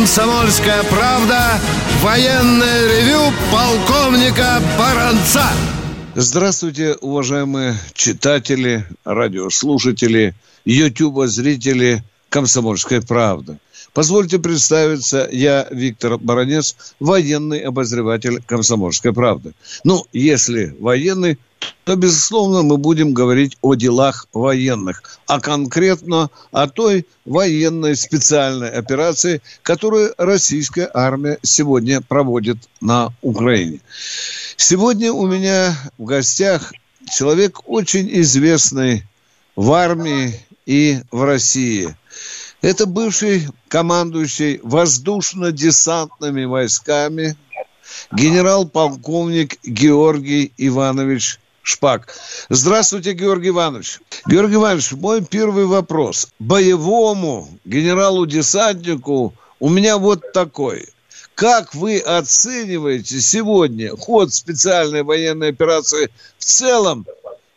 «Комсомольская правда» военное ревю полковника Баранца. Здравствуйте, уважаемые читатели, радиослушатели, ютуба-зрители «Комсомольской правды». Позвольте представиться, я Виктор Баранец, военный обозреватель «Комсомольской правды». Ну, если военный, то, безусловно, мы будем говорить о делах военных, а конкретно о той военной специальной операции, которую российская армия сегодня проводит на Украине. Сегодня у меня в гостях человек очень известный в армии и в России. Это бывший командующий воздушно-десантными войсками генерал-полковник Георгий Иванович Шпак. Здравствуйте, Георгий Иванович. Георгий Иванович, мой первый вопрос. Боевому генералу-десантнику у меня вот такой. Как вы оцениваете сегодня ход специальной военной операции в целом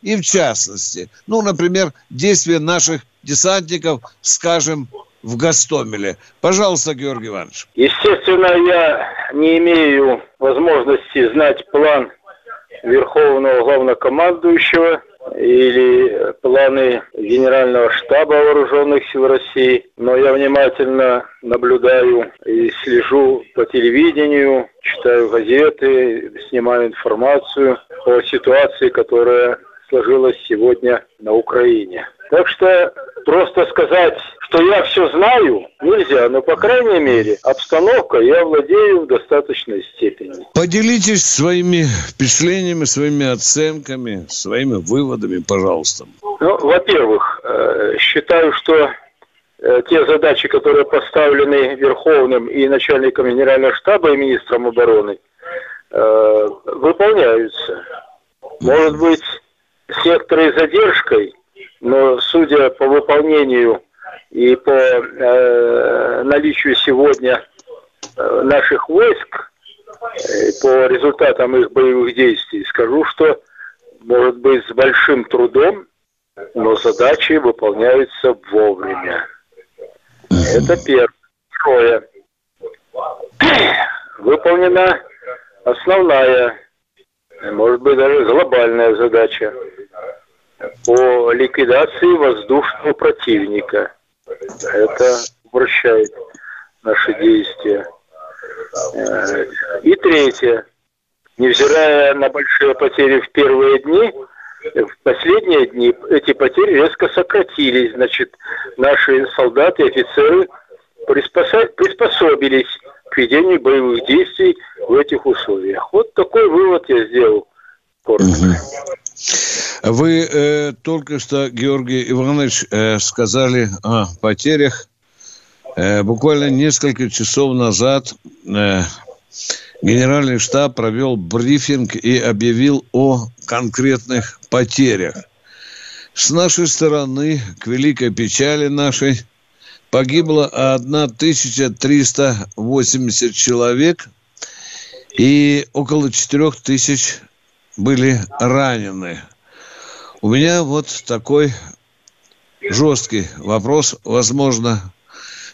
и в частности? Ну, например, действия наших десантников, скажем, в Гастомеле. Пожалуйста, Георгий Иванович. Естественно, я не имею возможности знать план Верховного Главнокомандующего или планы Генерального штаба Вооруженных сил России, но я внимательно наблюдаю и слежу по телевидению, читаю газеты, снимаю информацию о ситуации, которая сложилась сегодня на Украине. Так что просто сказать, что я все знаю, нельзя, но, по крайней мере, обстановка я владею в достаточной степени. Поделитесь своими впечатлениями, своими оценками, своими выводами, пожалуйста. Ну, во-первых, э, считаю, что э, те задачи, которые поставлены Верховным и начальником Генерального штаба и министром обороны, э, выполняются. Может быть, с некоторой задержкой, но судя по выполнению и по э, наличию сегодня э, наших войск, э, по результатам их боевых действий, скажу, что, может быть, с большим трудом, но задачи выполняются вовремя. Это первое. Второе. Выполнена основная, может быть, даже глобальная задача – по ликвидации воздушного противника. Это упрощает наши действия. Э, и третье. Невзирая на большие потери в первые дни, в последние дни эти потери резко сократились. Значит, наши солдаты и офицеры приспособились к ведению боевых действий в этих условиях. Вот такой вывод я сделал. Вы э, только что, Георгий Иванович, э, сказали о потерях. Э, буквально несколько часов назад э, Генеральный штаб провел брифинг и объявил о конкретных потерях. С нашей стороны, к великой печали нашей, погибло 1380 человек и около 4000 были ранены. У меня вот такой жесткий вопрос, возможно.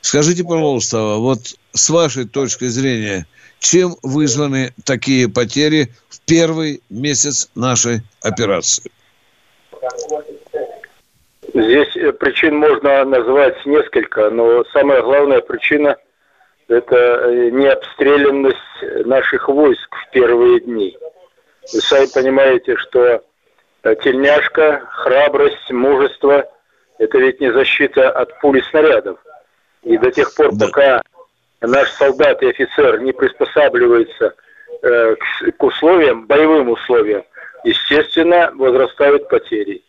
Скажите, пожалуйста, вот с вашей точки зрения, чем вызваны такие потери в первый месяц нашей операции? Здесь э, причин можно назвать несколько, но самая главная причина – это э, необстрелянность наших войск в первые дни. Вы сами понимаете, что Э, тельняшка, храбрость, мужество – это ведь не защита от пули снарядов. И до тех пор, да. пока наш солдат и офицер не приспосабливается э, к, к условиям, боевым условиям, естественно, возрастают потери.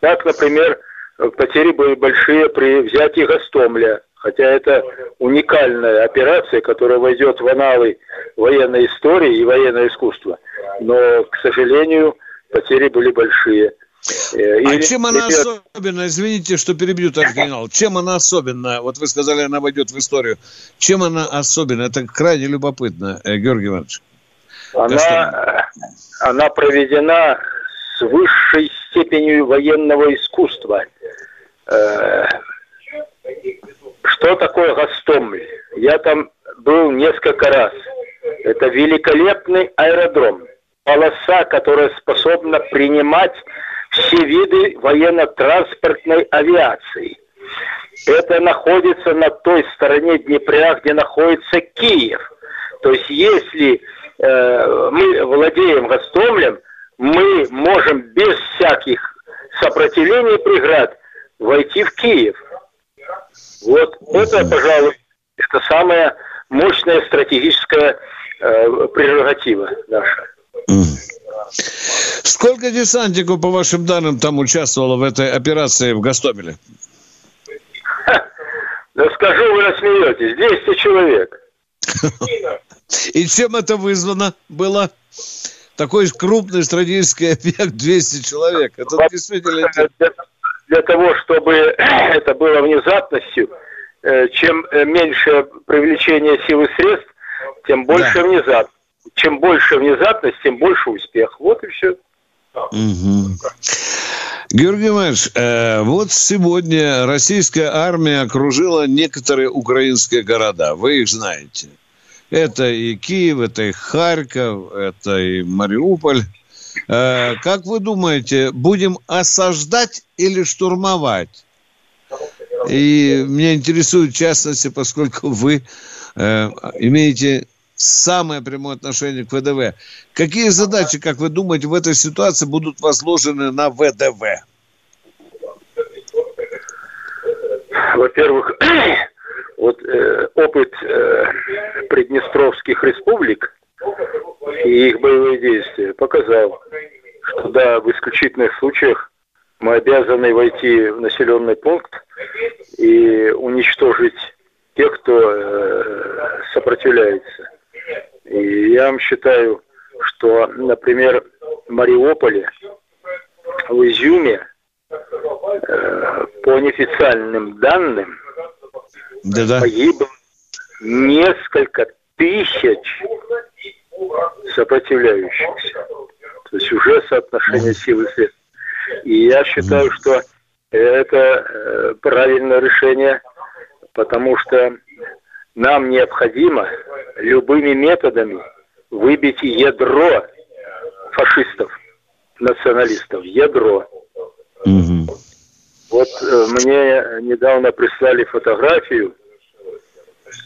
Так, например, потери были большие при взятии Гастомля. Хотя это уникальная операция, которая войдет в аналы военной истории и военного искусства. Но, к сожалению, потери были большие. Э, а чем она особенна, извините, что перебью, товарищ генерал, чем она особенна, вот вы сказали, она войдет в историю, чем она особенна, это крайне любопытно, э, Георгий Иванович. Она, она проведена с высшей степенью военного искусства. Что такое Гастомль? Я там был несколько раз. Это великолепный аэродром. Полоса, которая способна принимать все виды военно-транспортной авиации. Это находится на той стороне Днепра, где находится Киев. То есть если э, мы владеем Гастомлем, мы можем без всяких сопротивлений преград войти в Киев. Вот это, пожалуй, это самая мощная стратегическая э, прерогатива наша. Сколько десантников, по вашим данным, там участвовало в этой операции в Гастомеле? Да скажу, вы насмеетесь. 200 человек. И чем это вызвано было? Такой крупный стратегический объект 200 человек. Это действительно... Для, того, чтобы это было внезапностью, э, чем э, меньше привлечение сил и средств, тем больше да. внезапность чем больше внезапность, тем больше успех. Вот и все. Угу. Георгий Иванович, э, вот сегодня российская армия окружила некоторые украинские города. Вы их знаете. Это и Киев, это и Харьков, это и Мариуполь. Э, как вы думаете, будем осаждать или штурмовать? И меня интересует в частности, поскольку вы э, имеете самое прямое отношение к ВДВ. Какие задачи, как вы думаете, в этой ситуации будут возложены на ВДВ? Во-первых, вот э, опыт э, приднестровских республик и их боевые действия показал, что да, в исключительных случаях мы обязаны войти в населенный пункт и уничтожить тех, кто э, сопротивляется. И я вам считаю, что, например, в Мариуполе, в Изюме, э, по неофициальным данным, Да-да. погибло несколько тысяч сопротивляющихся. То есть уже соотношение силы и средств. И я считаю, что это э, правильное решение, потому что нам необходимо любыми методами выбить ядро фашистов, националистов, ядро. Угу. Вот э, мне недавно прислали фотографию,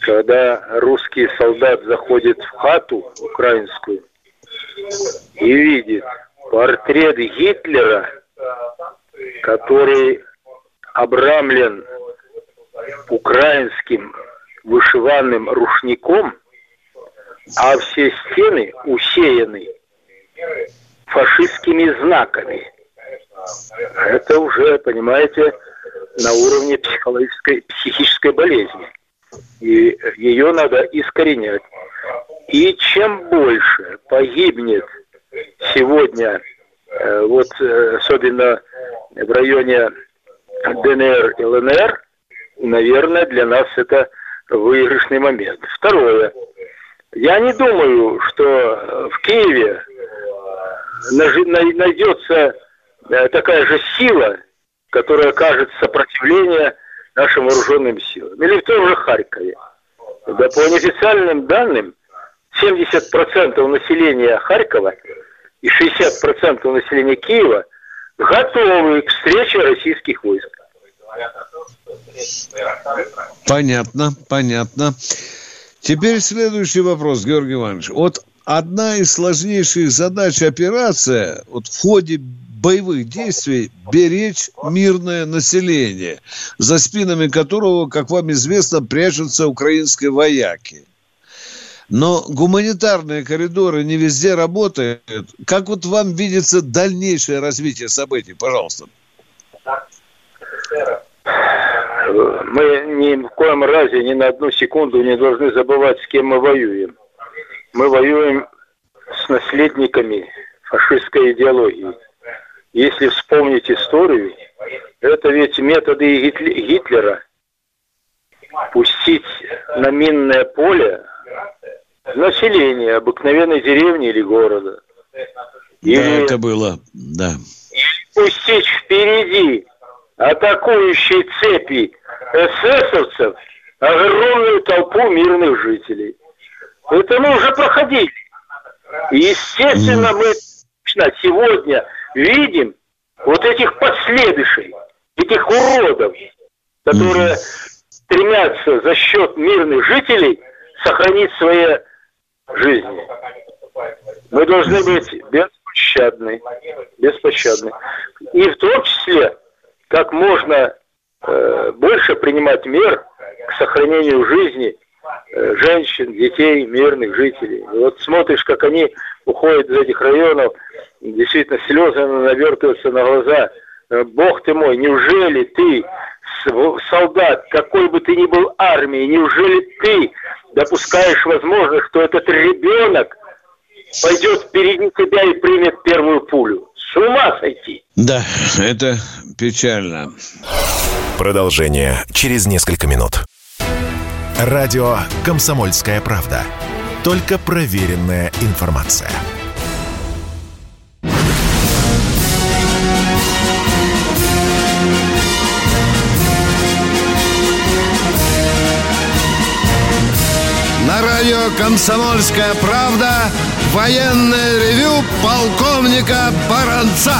когда русский солдат заходит в хату украинскую и видит портрет Гитлера, который обрамлен украинским вышиванным рушником, а все стены усеяны фашистскими знаками. Это уже, понимаете, на уровне психологической, психической болезни. И ее надо искоренять. И чем больше погибнет сегодня, э, вот э, особенно в районе ДНР и ЛНР, наверное, для нас это выигрышный момент. Второе. Я не думаю, что в Киеве найдется э, такая же сила, которая окажет сопротивление нашим вооруженным силам. Или в том же Харькове. Да, по неофициальным данным, 70% населения Харькова и 60% населения Киева готовы к встрече российских войск. Понятно, понятно. Теперь следующий вопрос, Георгий Иванович. Вот одна из сложнейших задач операции вот в ходе боевых действий беречь мирное население, за спинами которого, как вам известно, прячутся украинские вояки. Но гуманитарные коридоры не везде работают. Как вот вам видится дальнейшее развитие событий? Пожалуйста. мы ни в коем разе, ни на одну секунду не должны забывать, с кем мы воюем. Мы воюем с наследниками фашистской идеологии. Если вспомнить историю, это ведь методы Гитлера пустить на минное поле население обыкновенной деревни или города. Или, да, это было, да. Или пустить впереди атакующие цепи эсэсовцев огромную толпу мирных жителей. Это мы уже проходили. И, естественно, мы сегодня видим вот этих последующих, этих уродов, которые стремятся за счет мирных жителей сохранить свои жизни. Мы должны быть беспощадны, беспощадны. И в том числе, как можно э, больше принимать мер к сохранению жизни женщин, детей, мирных жителей. И вот смотришь, как они уходят из этих районов, действительно слезы навертываются на глаза. Э, Бог ты мой, неужели ты, солдат, какой бы ты ни был армии, неужели ты допускаешь возможность, что этот ребенок пойдет впереди тебя и примет первую пулю? С ума сойти! Да, это печально. Продолжение через несколько минут. Радио «Комсомольская правда». Только проверенная информация. На радио «Комсомольская правда» военное ревю полковника Баранца.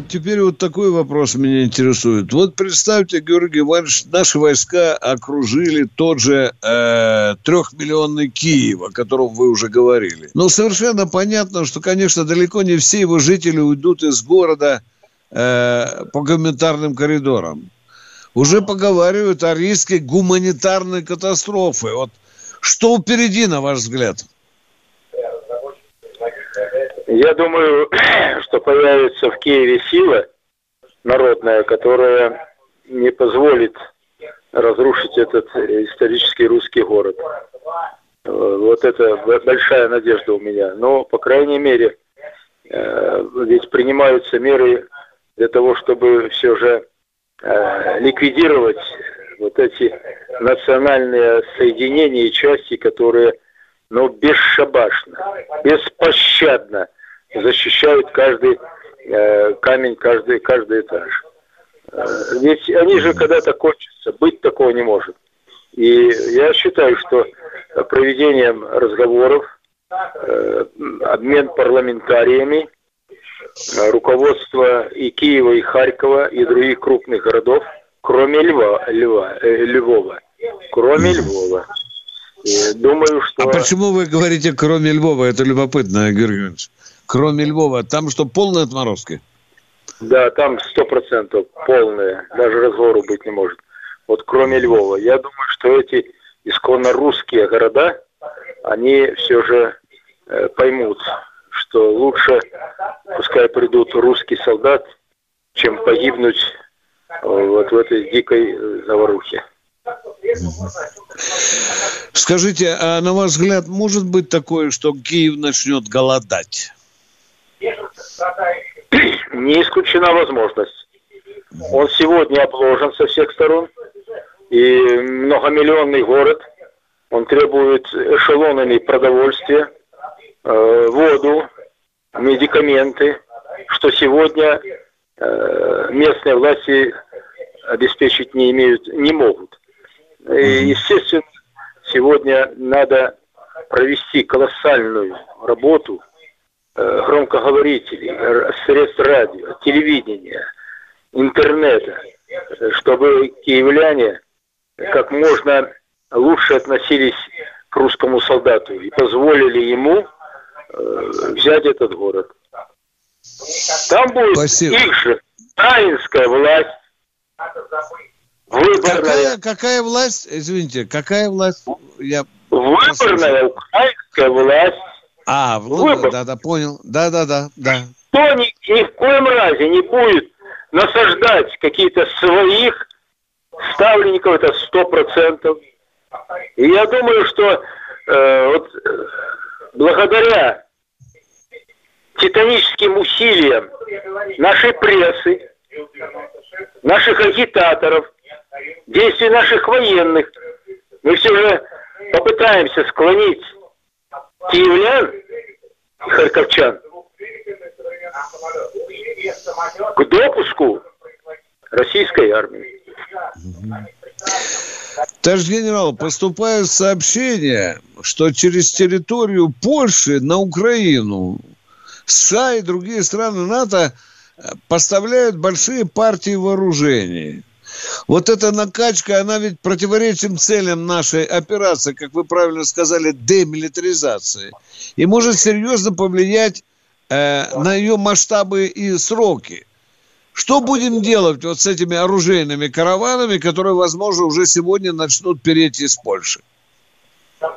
Вот теперь вот такой вопрос меня интересует. Вот представьте, Георгий Иванович, наши войска окружили тот же э, трехмиллионный Киев, о котором вы уже говорили. Но совершенно понятно, что, конечно, далеко не все его жители уйдут из города э, по гуманитарным коридорам. Уже поговаривают о риске гуманитарной катастрофы. Вот что впереди, на ваш взгляд? Я думаю, что появится в Киеве сила народная, которая не позволит разрушить этот исторический русский город. Вот это большая надежда у меня. Но, по крайней мере, э, ведь принимаются меры для того, чтобы все же э, ликвидировать вот эти национальные соединения и части, которые, ну, бесшабашно, беспощадно защищают каждый э, камень, каждый, каждый этаж. Э, ведь они же когда-то кончатся, быть такого не может. И я считаю, что проведением разговоров, э, обмен парламентариями, руководство и Киева, и Харькова, и других крупных городов – кроме Льва, Льва, э, Львова. Кроме Львова. И думаю, что... А почему вы говорите кроме Львова? Это любопытно, Георгий Иванович. Кроме Львова. Там что, полные отморозки? Да, там сто процентов полные. Даже разговору быть не может. Вот кроме Львова. Я думаю, что эти исконно русские города, они все же э, поймут, что лучше, пускай придут русский солдат, чем погибнуть вот в этой дикой э, заварухе. Скажите, а на ваш взгляд, может быть такое, что Киев начнет голодать? Не исключена возможность. Он сегодня обложен со всех сторон. И многомиллионный город. Он требует эшелонами продовольствия, э, воду, медикаменты, что сегодня Э, местные власти обеспечить не имеют, не могут. И, естественно, сегодня надо провести колоссальную работу громкоговорителей, средств радио, телевидения, интернета, чтобы киевляне как можно лучше относились к русскому солдату и позволили ему э, взять этот город. Там будет Спасибо. их же таинская власть. Выборная. Какая, какая власть? Извините, какая власть? Я Выборная украинская власть. А, Выбор. да, да, понял. Да, да, да, да. Кто ни, ни в коем разе не будет насаждать какие-то своих ставленников это сто процентов. И я думаю, что э, вот, благодаря титаническим усилиям нашей прессы, наших агитаторов, действий наших военных, мы все же попытаемся склонить киевлян харьковчан к допуску российской армии. Товарищ генерал, поступает сообщение, что через территорию Польши на Украину США и другие страны НАТО поставляют большие партии вооружений. Вот эта накачка, она ведь противоречит целям нашей операции, как вы правильно сказали, демилитаризации. И может серьезно повлиять э, на ее масштабы и сроки. Что будем делать вот с этими оружейными караванами, которые, возможно, уже сегодня начнут перейти из Польши?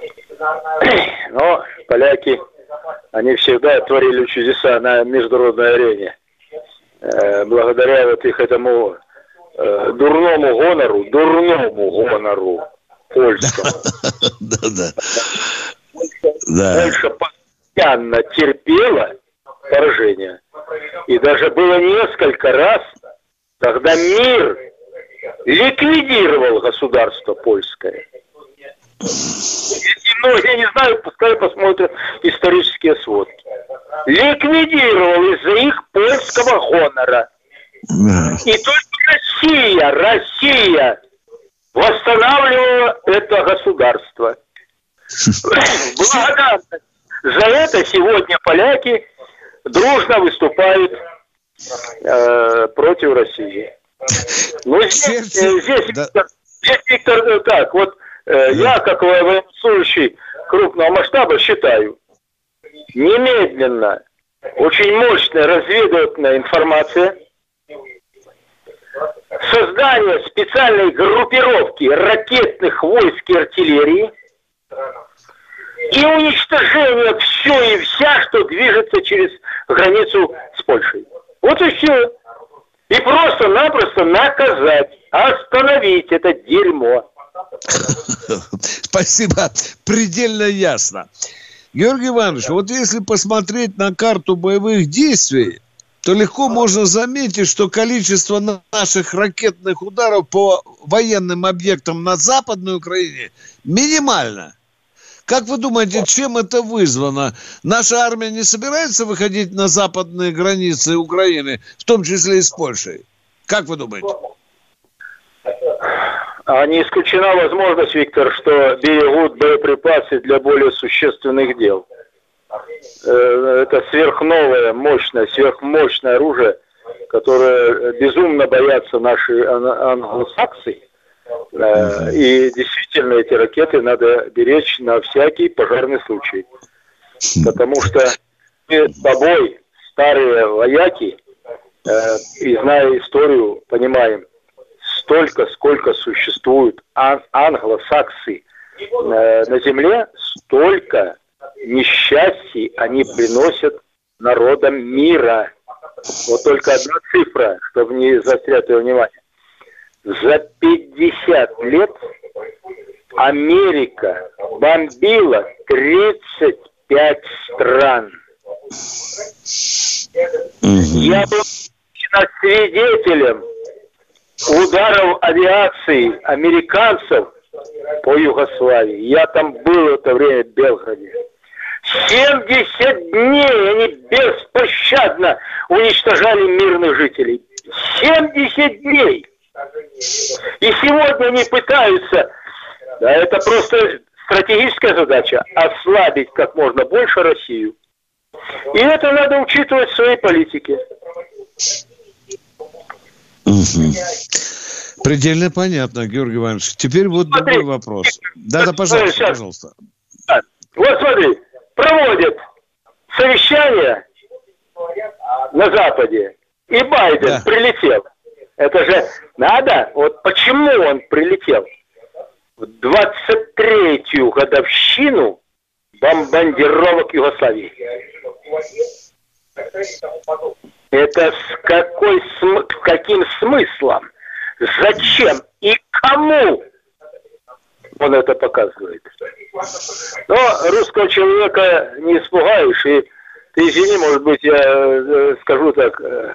Ну, поляки, они всегда творили чудеса на международной арене. Э, благодаря вот их этому дурному гонору, дурному гонору польскому. Да, да. Польша постоянно терпела поражение. И даже было несколько раз, когда мир ликвидировал государство польское. Ну, я не знаю, пускай посмотрят исторические сводки. Ликвидировал из-за их польского гонора. И только Россия, Россия восстанавливала это государство. Благодарность за это сегодня поляки дружно выступают э, против России. Ну, здесь, э, здесь, да. Виктор, здесь, Виктор, э, так, вот э, я, как военнослужащий крупного масштаба, считаю, немедленно очень мощная разведывательная информация, создание специальной группировки ракетных войск и артиллерии – и уничтожение все и вся, что движется через границу с Польшей. Вот и все. И просто-напросто наказать, остановить это дерьмо. Спасибо. Предельно ясно. Георгий Иванович, вот если посмотреть на карту боевых действий, то легко можно заметить, что количество наших ракетных ударов по военным объектам на Западной Украине минимально – как вы думаете, чем это вызвано? Наша армия не собирается выходить на западные границы Украины, в том числе и с Польшей? Как вы думаете? А не исключена возможность, Виктор, что берегут боеприпасы для более существенных дел. Э, это сверхновое, мощное, сверхмощное оружие, которое безумно боятся наши англосаксы. Э, и действительно эти ракеты надо беречь на всякий пожарный случай. Потому что с тобой, старые вояки, э, и зная историю, понимаем, столько, сколько существуют ан- англосаксы на земле, столько несчастий они приносят народам мира. Вот только одна цифра, чтобы не заострять его внимание за 50 лет Америка бомбила 35 стран. Я был свидетелем ударов авиации американцев по Югославии. Я там был в это время в Белграде. 70 дней они беспощадно уничтожали мирных жителей. 70 дней! И сегодня они пытаются, да, это просто стратегическая задача, ослабить как можно больше Россию. И это надо учитывать в своей политике. Угу. Предельно понятно, Георгий Иванович. Теперь вот смотри, другой вопрос. Да, да, пожалуйста, сейчас. пожалуйста. Вот смотри, проводят совещание на Западе, и Байден да. прилетел. Это же надо. Вот почему он прилетел? В 23-ю годовщину бомбардировок Югославии. Это с какой, каким смыслом? Зачем и Кому он это показывает? Но русского человека не испугаешь, и ты извини, может быть, я э, скажу так э,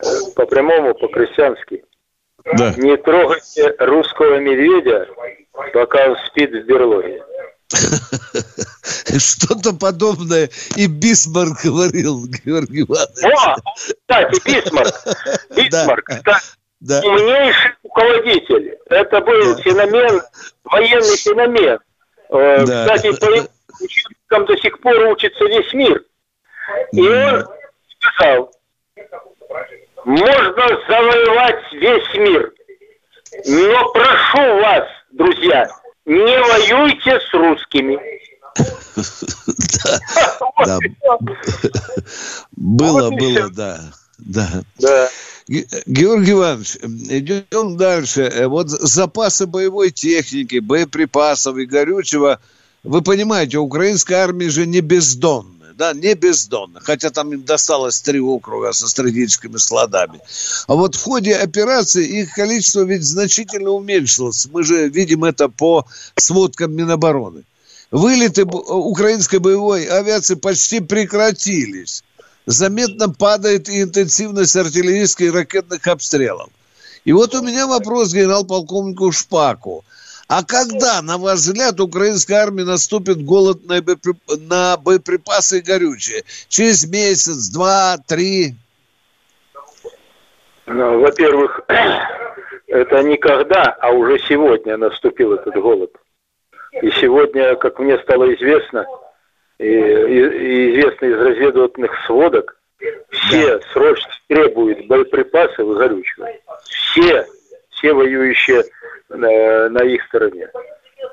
э, по-прямому, по-крестьянски. Да. Не трогайте русского медведя, пока он спит в берлоге. Что-то подобное и Бисмарк говорил, Георгий Иванович. О, кстати, Бисмарк. Бисмарк, да. кстати, да. умнейший руководитель. Это был да. феномен, военный феномен. Э, да. Кстати, по учебникам до сих пор учится весь мир. И он сказал, можно завоевать весь мир, но прошу вас, друзья, не воюйте с русскими. Да, было, было, да. Да. да. Георгий Иванович, идем дальше. Вот запасы боевой техники, боеприпасов и горючего, вы понимаете, украинская армия же не бездонная, да, не бездонная, хотя там им досталось три округа со стратегическими складами. А вот в ходе операции их количество ведь значительно уменьшилось. Мы же видим это по сводкам Минобороны. Вылеты украинской боевой авиации почти прекратились заметно падает и интенсивность артиллерийских и ракетных обстрелов. И вот у меня вопрос генерал-полковнику Шпаку. А когда, на ваш взгляд, украинская армия наступит голод на, на боеприпасы и горючее? Через месяц, два, три? Ну, во-первых, это никогда, а уже сегодня наступил этот голод. И сегодня, как мне стало известно, и, и известно из разведывательных сводок, все да. срочно требуют боеприпасов и горючего. Все, все воюющие на, на их стороне.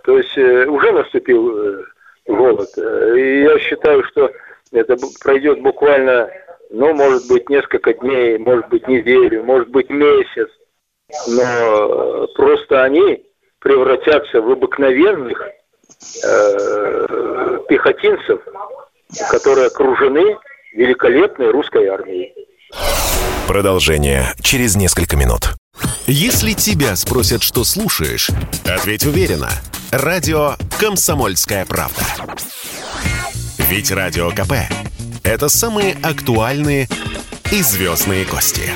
То есть э, уже наступил э, голод. И я считаю, что это пройдет буквально, ну, может быть, несколько дней, может быть, неделю, может быть, месяц. Но просто они превратятся в обыкновенных э, пехотинцев, которые окружены великолепной русской армией. Продолжение через несколько минут. Если тебя спросят, что слушаешь, ответь уверенно. Радио «Комсомольская правда». Ведь Радио КП – это самые актуальные и звездные гости.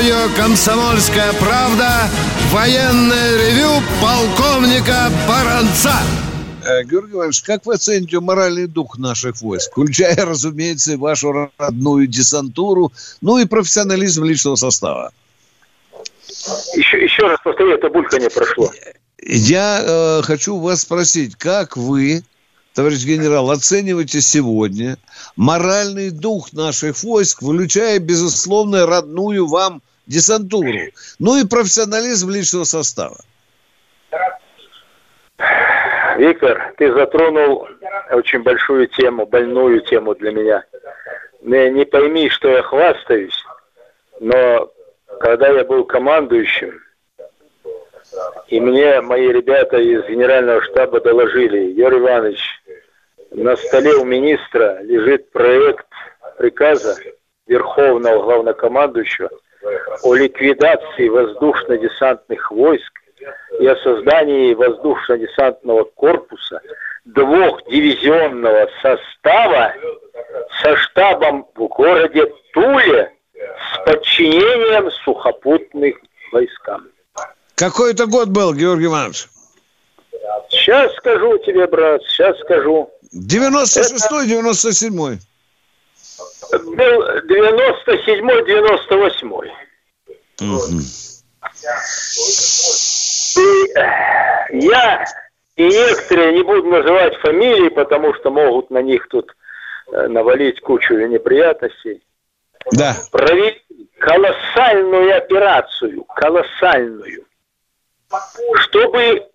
Радио «Комсомольская правда» военное ревю полковника Баранца. Э, Георгий Иванович, как вы оцените моральный дух наших войск, включая, разумеется, вашу родную десантуру, ну и профессионализм личного состава? Еще, еще раз повторю, это булька не прошло. Я э, хочу вас спросить, как вы, товарищ генерал, оцениваете сегодня моральный дух наших войск, включая, безусловно, родную вам десантуру, ну и профессионализм личного состава. Виктор, ты затронул очень большую тему, больную тему для меня. Не, не пойми, что я хвастаюсь, но когда я был командующим, и мне мои ребята из генерального штаба доложили, Юрий Иванович, на столе у министра лежит проект приказа Верховного Главнокомандующего о ликвидации воздушно-десантных войск и о создании воздушно-десантного корпуса двухдивизионного состава со штабом в городе Туле с подчинением сухопутных войскам. Какой это год был, Георгий Иванович? Сейчас скажу тебе, брат, сейчас скажу. 96-й, 97-й был 97-98. Угу. И я и некоторые, не буду называть фамилии, потому что могут на них тут э, навалить кучу неприятностей. Да. Провели колоссальную операцию, колоссальную, чтобы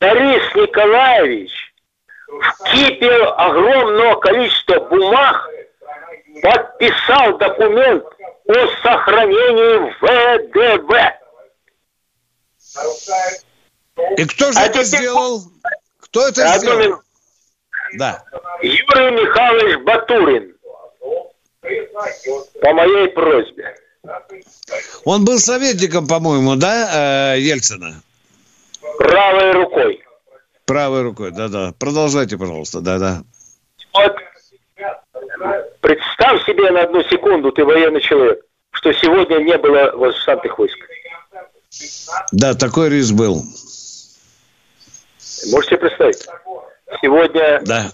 Борис Николаевич вкипел огромного количества бумаг подписал документ о сохранении ВДВ. И кто же а это сделал? Кто это Одну сделал? минуту. Да. Юрий Михайлович Батурин. По моей просьбе. Он был советником, по-моему, да, э, Ельцина? Правой рукой. Правой рукой, да-да. Продолжайте, пожалуйста, да-да. Вот представь себе на одну секунду, ты военный человек, что сегодня не было воздушных войск. Да, такой риск был. Можете представить? Сегодня Да.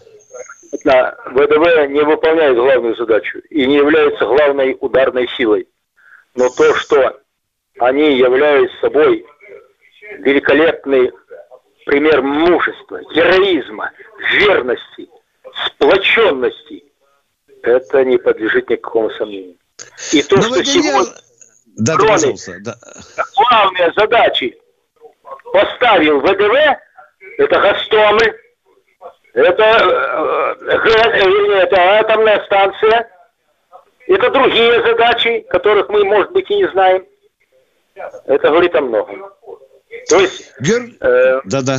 на ВДВ не выполняет главную задачу и не является главной ударной силой. Но то, что они являются собой великолепный пример мужества, героизма, верности, сплоченности, это не подлежит никакому сомнению. И то, Ну, что сегодня Да, да, пожалуйста. Да. главные задачи поставил ВДВ, это Гастомель, это, э, э, вернее, это атомная станция, это другие задачи, которых мы, может быть, и не знаем. Это говорит о многом. То есть Георг- э, Да-да.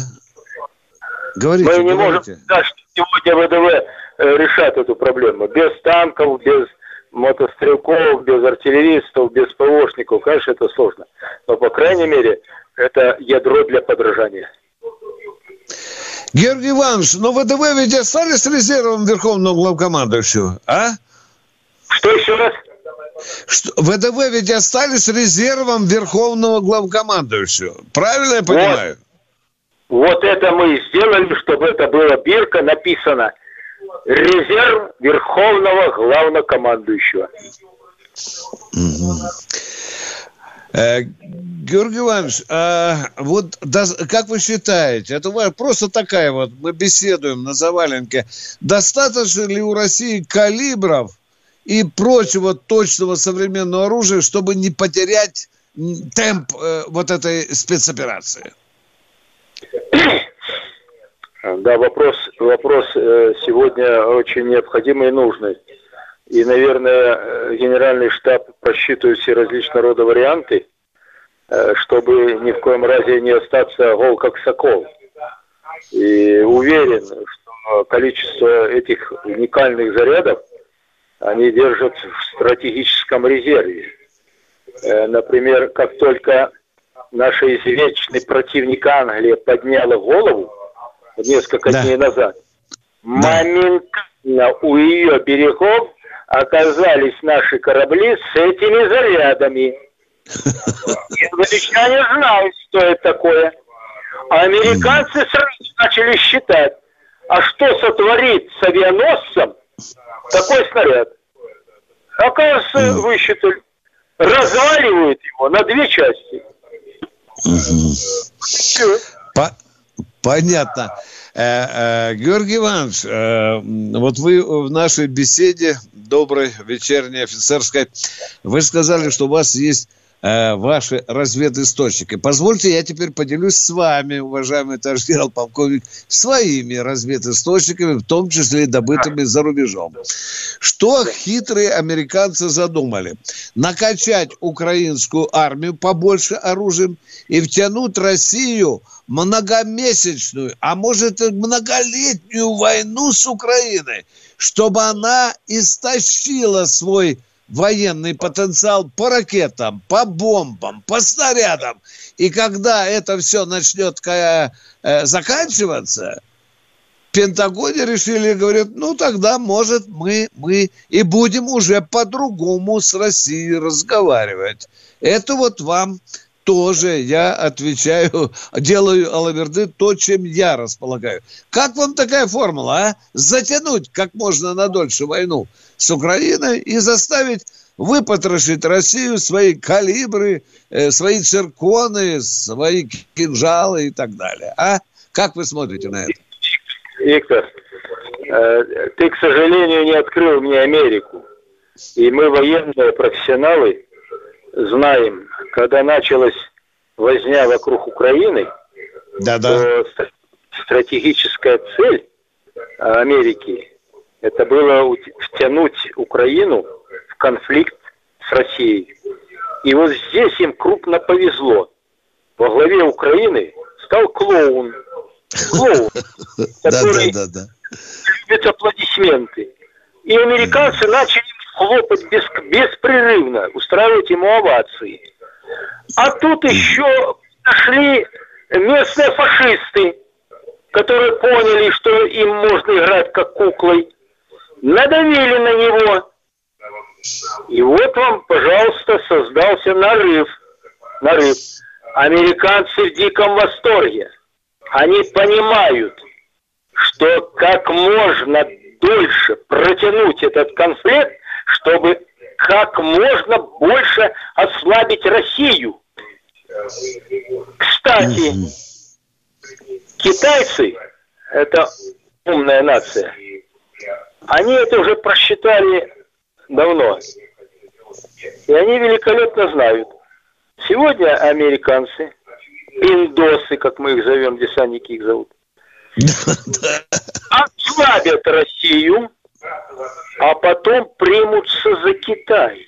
Говорите, мы не можем говорите. сказать, что сегодня ВДВ э, решат эту проблему. Без танков, без мотострелков, без артиллеристов, без ПВОшников. Конечно, это сложно. Но, по крайней мере, это ядро для подражания. Георгий Иванович, но ВДВ ведь остались резервом Верховного главкомандующего, а? Что еще раз? Что, ВДВ ведь остались резервом Верховного главкомандующего. Правильно я понимаю? Вот это мы и сделали, чтобы это было бирка написано. Резерв Верховного Главнокомандующего. Э, Георгий Иванович, а вот да- как вы считаете, это просто такая вот, мы беседуем на заваленке, достаточно ли у России калибров и прочего точного современного оружия, чтобы не потерять темп э, вот этой спецоперации? Да, вопрос, вопрос э, сегодня очень необходимый и нужный. И, наверное, э, генеральный штаб просчитывает все различного рода варианты, э, чтобы ни в коем разе не остаться гол как сокол. И уверен, что количество этих уникальных зарядов они держат в стратегическом резерве. Например, как только наша извечный противник Англия подняла голову несколько Да. дней назад, моментально у ее берегов оказались наши корабли с этими зарядами. Англичане знают, что это такое. А американцы сразу начали считать, а что сотворит с авианосцем такой снаряд? Оказывается, высчитали. Разваливают его на две части. Всё. По- Понятно. Э, э, Георгий Иванович, э, вот вы в нашей беседе доброй вечерней офицерской, вы сказали, что у вас есть э, ваши разведисточники. Позвольте, я теперь поделюсь с вами, уважаемый товарищ генерал-полковник, своими разведисточниками, в том числе и добытыми за рубежом. Что хитрые американцы задумали? Накачать украинскую армию побольше оружием и втянуть Россию многомесячную, а может и многолетнюю войну с Украиной, чтобы она истощила свой военный потенциал по ракетам, по бомбам, по снарядам. И когда это все начнет э, заканчиваться, Пентагоне решили, говорят, ну тогда, может, мы, мы и будем уже по-другому с Россией разговаривать. Это вот вам тоже я отвечаю, делаю Алаверды то, чем я располагаю. Как вам такая формула, а? Затянуть как можно на дольше войну с Украиной и заставить выпотрошить Россию, свои калибры, э, свои цирконы, свои кинжалы и так далее. А? Как вы смотрите на это? Виктор, э, ты, к сожалению, не открыл мне Америку. И мы, военные профессионалы, знаем, когда началась возня вокруг Украины, Да-да. то стра- стратегическая цель Америки это было ут- втянуть Украину в конфликт с Россией. И вот здесь им крупно повезло. Во главе Украины стал клоун, клоун, который любит аплодисменты. И американцы начали хлопать без, беспрерывно, устраивать ему овации. А тут еще нашли местные фашисты, которые поняли, что им можно играть как куклой, надавили на него. И вот вам, пожалуйста, создался нарыв. Нарыв. Американцы в диком восторге. Они понимают, что как можно дольше протянуть этот конфликт, чтобы как можно больше ослабить Россию. Кстати, китайцы, это умная нация, они это уже просчитали давно. И они великолепно знают. Сегодня американцы, индосы, как мы их зовем, десантники их зовут, ослабят Россию, а потом примутся за Китай.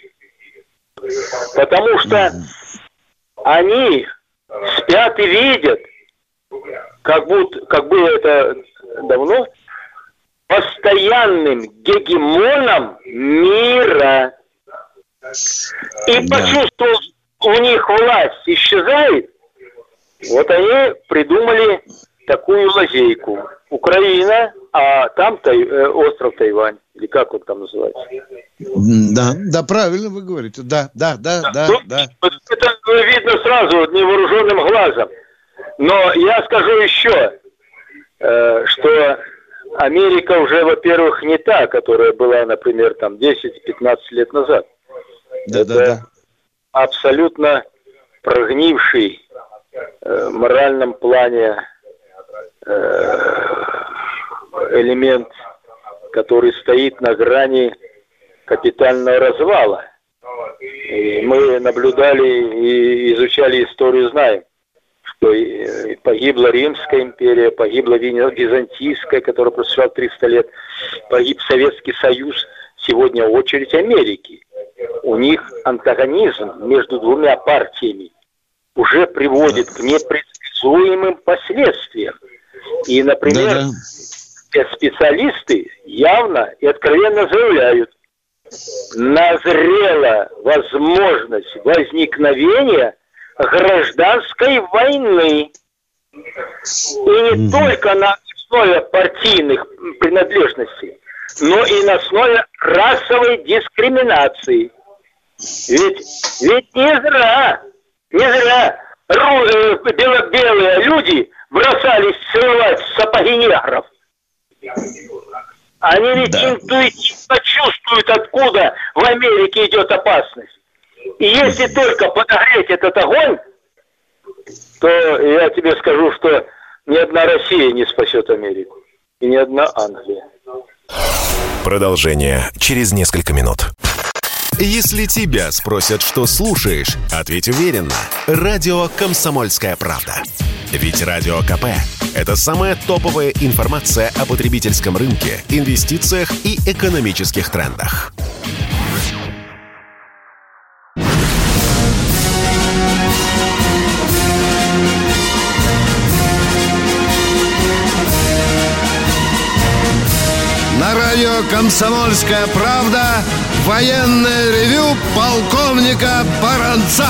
Потому что они спят и видят, как, будто, как было это давно, постоянным гегемоном мира. И почувствовав, у них власть исчезает, вот они придумали такую лазейку. Украина, а там тай, э, остров Тайвань, или как он там называется. Да, да, правильно вы говорите. Да, да, да, да, да. Ну, да. Это видно сразу невооруженным глазом. Но я скажу еще, э, что Америка уже, во-первых, не та, которая была, например, там 10-15 лет назад. Да, Это да, да. абсолютно прогнивший э, в моральном плане Э, элемент, который стоит на грани капитального развала. И мы наблюдали и изучали историю, знаем, что погибла Римская империя, погибла Византийская, которая просуществовала 300 лет, погиб Советский Союз, сегодня очередь Америки. У них антагонизм между двумя партиями уже приводит к непредсказуемым последствиям. И, например, Да-да. специалисты явно и откровенно заявляют, назрела возможность возникновения гражданской войны. И не только на основе партийных принадлежностей, но и на основе расовой дискриминации. Ведь, ведь не зря, не зря э, бело-белые люди бросались целовать сапоги негров. Они ведь да. интуитивно чувствуют, откуда в Америке идет опасность. И если только подогреть этот огонь, то я тебе скажу, что ни одна Россия не спасет Америку. И ни одна Англия. Продолжение через несколько минут. Если тебя спросят, что слушаешь, ответь уверенно. Радио «Комсомольская правда». Ведь Радио КП – это самая топовая информация о потребительском рынке, инвестициях и экономических трендах. «Комсомольская правда» Военное ревю полковника Баранца.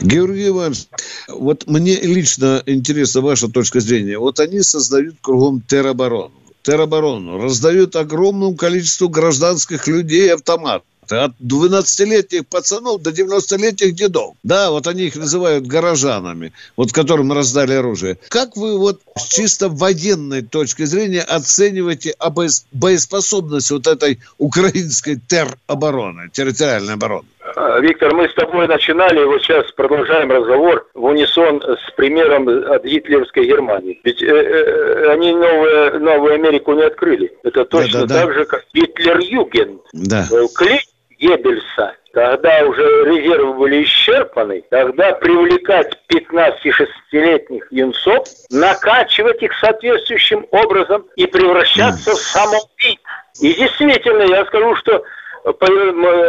Георгий Иванович, вот мне лично интересна ваша точка зрения. Вот они создают кругом тероборону. Тероборону. Раздают огромному количеству гражданских людей автомат от 12-летних пацанов до 90-летних дедов. Да, вот они их называют горожанами, вот которым раздали оружие. Как вы вот с чисто военной точки зрения оцениваете боеспособность вот этой украинской теробороны, территориальной обороны? А, Виктор, мы с тобой начинали, вот сейчас продолжаем разговор в унисон с примером от гитлеровской Германии. Ведь э, э, они новую, новую Америку не открыли. Это точно да, да, так да. же, как Гитлер-Юген. Да. Клей Геббельса, когда уже резервы были исчерпаны, тогда привлекать 15-16-летних юнцов, накачивать их соответствующим образом и превращаться в самоубийц. И действительно, я скажу, что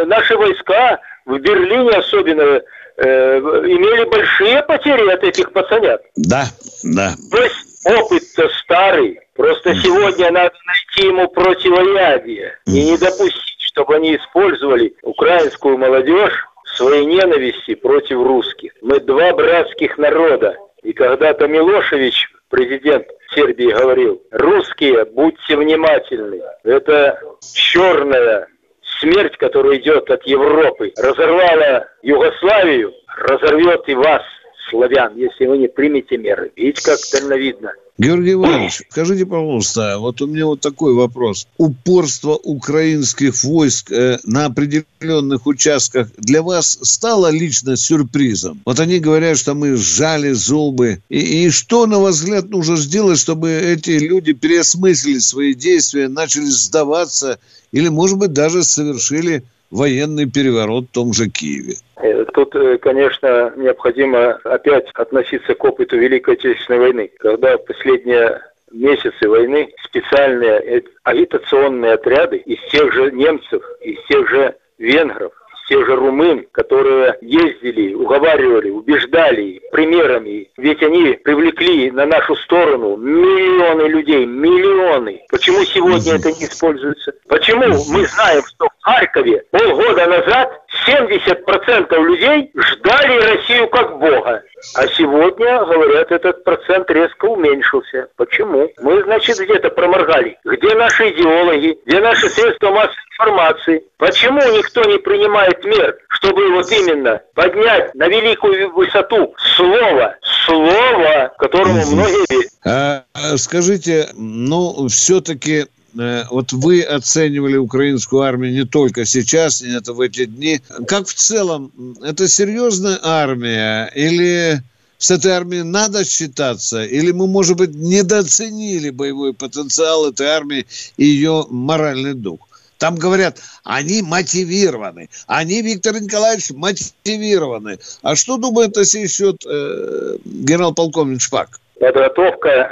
наши войска в Берлине особенно э, имели большие потери от этих пацанят. Да, да. То есть опыт-то старый. Просто сегодня надо найти ему противоядие и не допустить, чтобы они использовали украинскую молодежь в своей ненависти против русских. Мы два братских народа. И когда-то Милошевич, президент Сербии, говорил, русские, будьте внимательны. Это черная смерть, которая идет от Европы, разорвала Югославию, разорвет и вас, славян, если вы не примете меры. Видите, как дальновидно. Георгий Иванович, скажите, пожалуйста, вот у меня вот такой вопрос. Упорство украинских войск э, на определенных участках для вас стало лично сюрпризом? Вот они говорят, что мы сжали зубы. И, и что, на ваш взгляд, нужно сделать, чтобы эти люди переосмыслили свои действия, начали сдаваться или, может быть, даже совершили военный переворот в том же Киеве? Э, тут, э, конечно, необходимо опять относиться к опыту Великой Отечественной войны, когда последние месяцы войны специальные э, агитационные отряды из тех же немцев, из тех же венгров, тех же румын, которые ездили, уговаривали, убеждали примерами. Ведь они привлекли на нашу сторону миллионы людей, миллионы. Почему сегодня это не используется? Почему мы знаем, что в Харькове полгода назад 70% людей ждали Россию как Бога. А сегодня, говорят, этот процент резко уменьшился. Почему? Мы, значит, где-то проморгали. Где наши идеологи? Где наши средства массовой информации? Почему никто не принимает мер, чтобы вот именно поднять на великую высоту слово, слово, которому многие верят? А, скажите, ну, все-таки вот вы оценивали украинскую армию не только сейчас, не это в эти дни. Как в целом, это серьезная армия или с этой армией надо считаться? Или мы, может быть, недооценили боевой потенциал этой армии и ее моральный дух? Там говорят, они мотивированы. Они, Виктор Николаевич, мотивированы. А что думает на сей счет э, генерал-полковник Шпак? Подготовка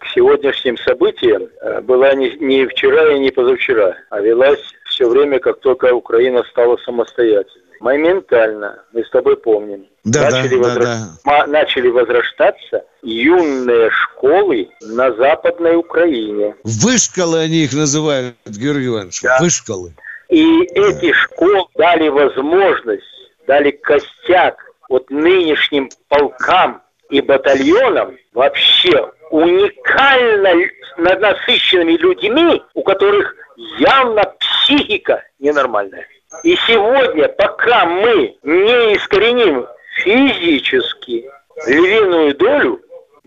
к сегодняшним событиям э, была не, не вчера и не позавчера, а велась все время, как только Украина стала самостоятельной. Моментально, мы с тобой помним, да, начали, да, возра... да, начали возрождаться юные школы на Западной Украине. Вышколы они их называют, Георгий Иванович, да. вышколы. И да. эти школы дали возможность, дали костяк вот нынешним полкам и батальонам вообще уникально насыщенными людьми, у которых явно психика ненормальная. И сегодня, пока мы не искореним физически львиную долю,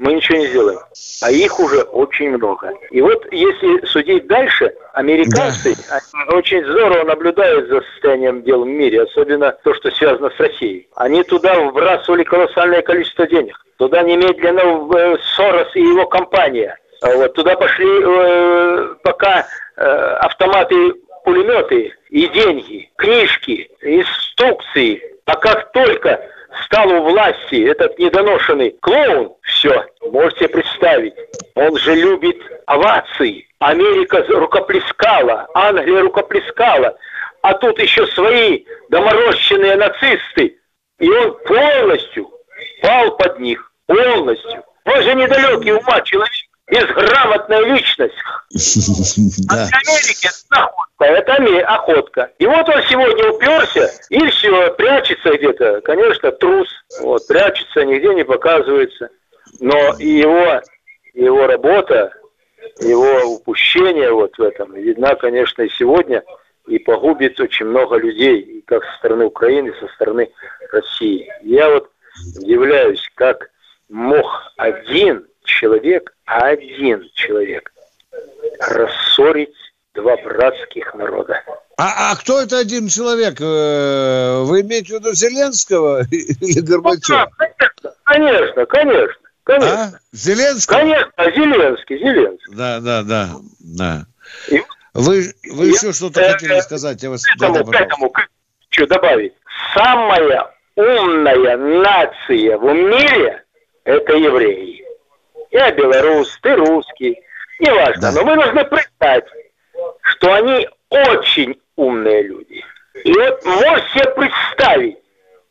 мы ничего не сделаем. А их уже очень много. И вот если судить дальше, американцы да. они очень здорово наблюдают за состоянием дел в мире, особенно то, что связано с Россией. Они туда вбрасывали колоссальное количество денег. Туда немедленно э, Сорос и его компания. А вот туда пошли э, пока э, автоматы, пулеметы и деньги, книжки, инструкции. А как только стал у власти этот недоношенный клоун, все, можете представить, он же любит овации. Америка рукоплескала, Англия рукоплескала, а тут еще свои доморощенные нацисты, и он полностью пал под них, полностью. Он же недалекий ума человек, безграмотная личность. А для Америки это находка, это охотка. И вот он сегодня уперся, и все, прячется где-то. Конечно, трус, вот, прячется, нигде не показывается. Но его, его работа, его упущение вот в этом видна, конечно, и сегодня, и погубит очень много людей, и как со стороны Украины, со стороны России. Я вот удивляюсь, как мог один человек, один человек рассорить два братских народа. А, а кто это один человек? Э, вы имеете в виду Зеленского или Горбачева? Ну, да, конечно, конечно, конечно. А? Зеленский? Конечно, Зеленский, Зеленский. Да, да, да, да. И, вы вы я, еще что-то э, хотели сказать? Я вас... К этому, да, да, к этому, что добавить? Самая умная нация в мире – это евреи. Я белорус, ты русский, неважно. Да. Но мы должны признать, что они очень умные люди. И вот можете себе представить,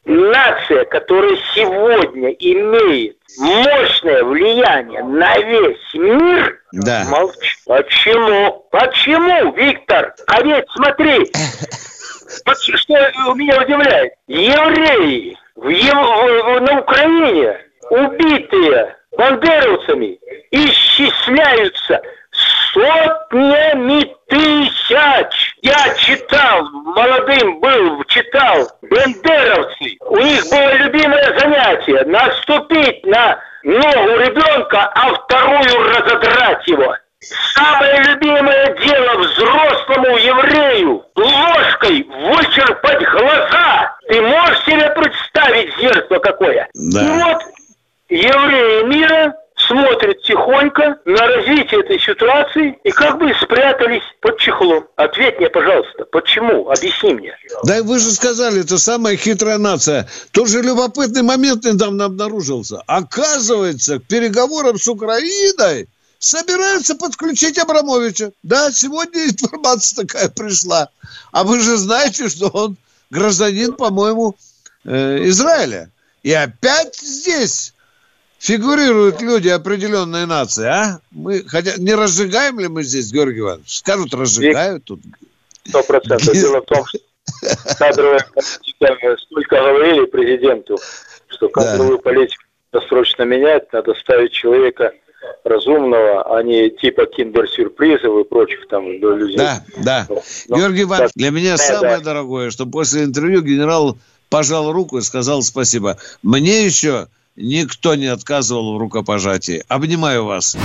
нация, которая сегодня имеет мощное влияние на весь мир, да. молчит. Почему? Почему, Виктор? А ведь смотри, что меня удивляет, евреи в, в, на Украине убитые бандеровцами исчисляются сотнями тысяч. Я читал, молодым был, читал, бендеровцы. У них было любимое занятие – наступить на ногу ребенка, а вторую разодрать его. Самое любимое дело взрослому еврею – ложкой вычерпать глаза. Ты можешь себе представить зеркало какое? Да. И вот евреи мира смотрят тихонько на развитие ситуации и как бы спрятались под чехлом. Ответь мне, пожалуйста, почему? Объясни мне. Да вы же сказали, это самая хитрая нация. Тоже любопытный момент недавно обнаружился. Оказывается, к переговорам с Украиной собираются подключить Абрамовича. Да, сегодня информация такая пришла. А вы же знаете, что он гражданин, по-моему, э, Израиля. И опять здесь фигурируют люди определенной нации, а? Мы, хотя не разжигаем ли мы здесь, Георгий Иванович? Скажут, разжигают тут. Сто процентов. Дело в том, что кадровая политика, столько говорили президенту, что кадровую да. политику надо срочно менять, надо ставить человека разумного, а не типа киндер-сюрпризов и прочих там людей. Да, да. Но, Георгий Иванович, для меня да, самое да. дорогое, что после интервью генерал пожал руку и сказал спасибо. Мне еще Никто не отказывал в рукопожатии. Обнимаю вас.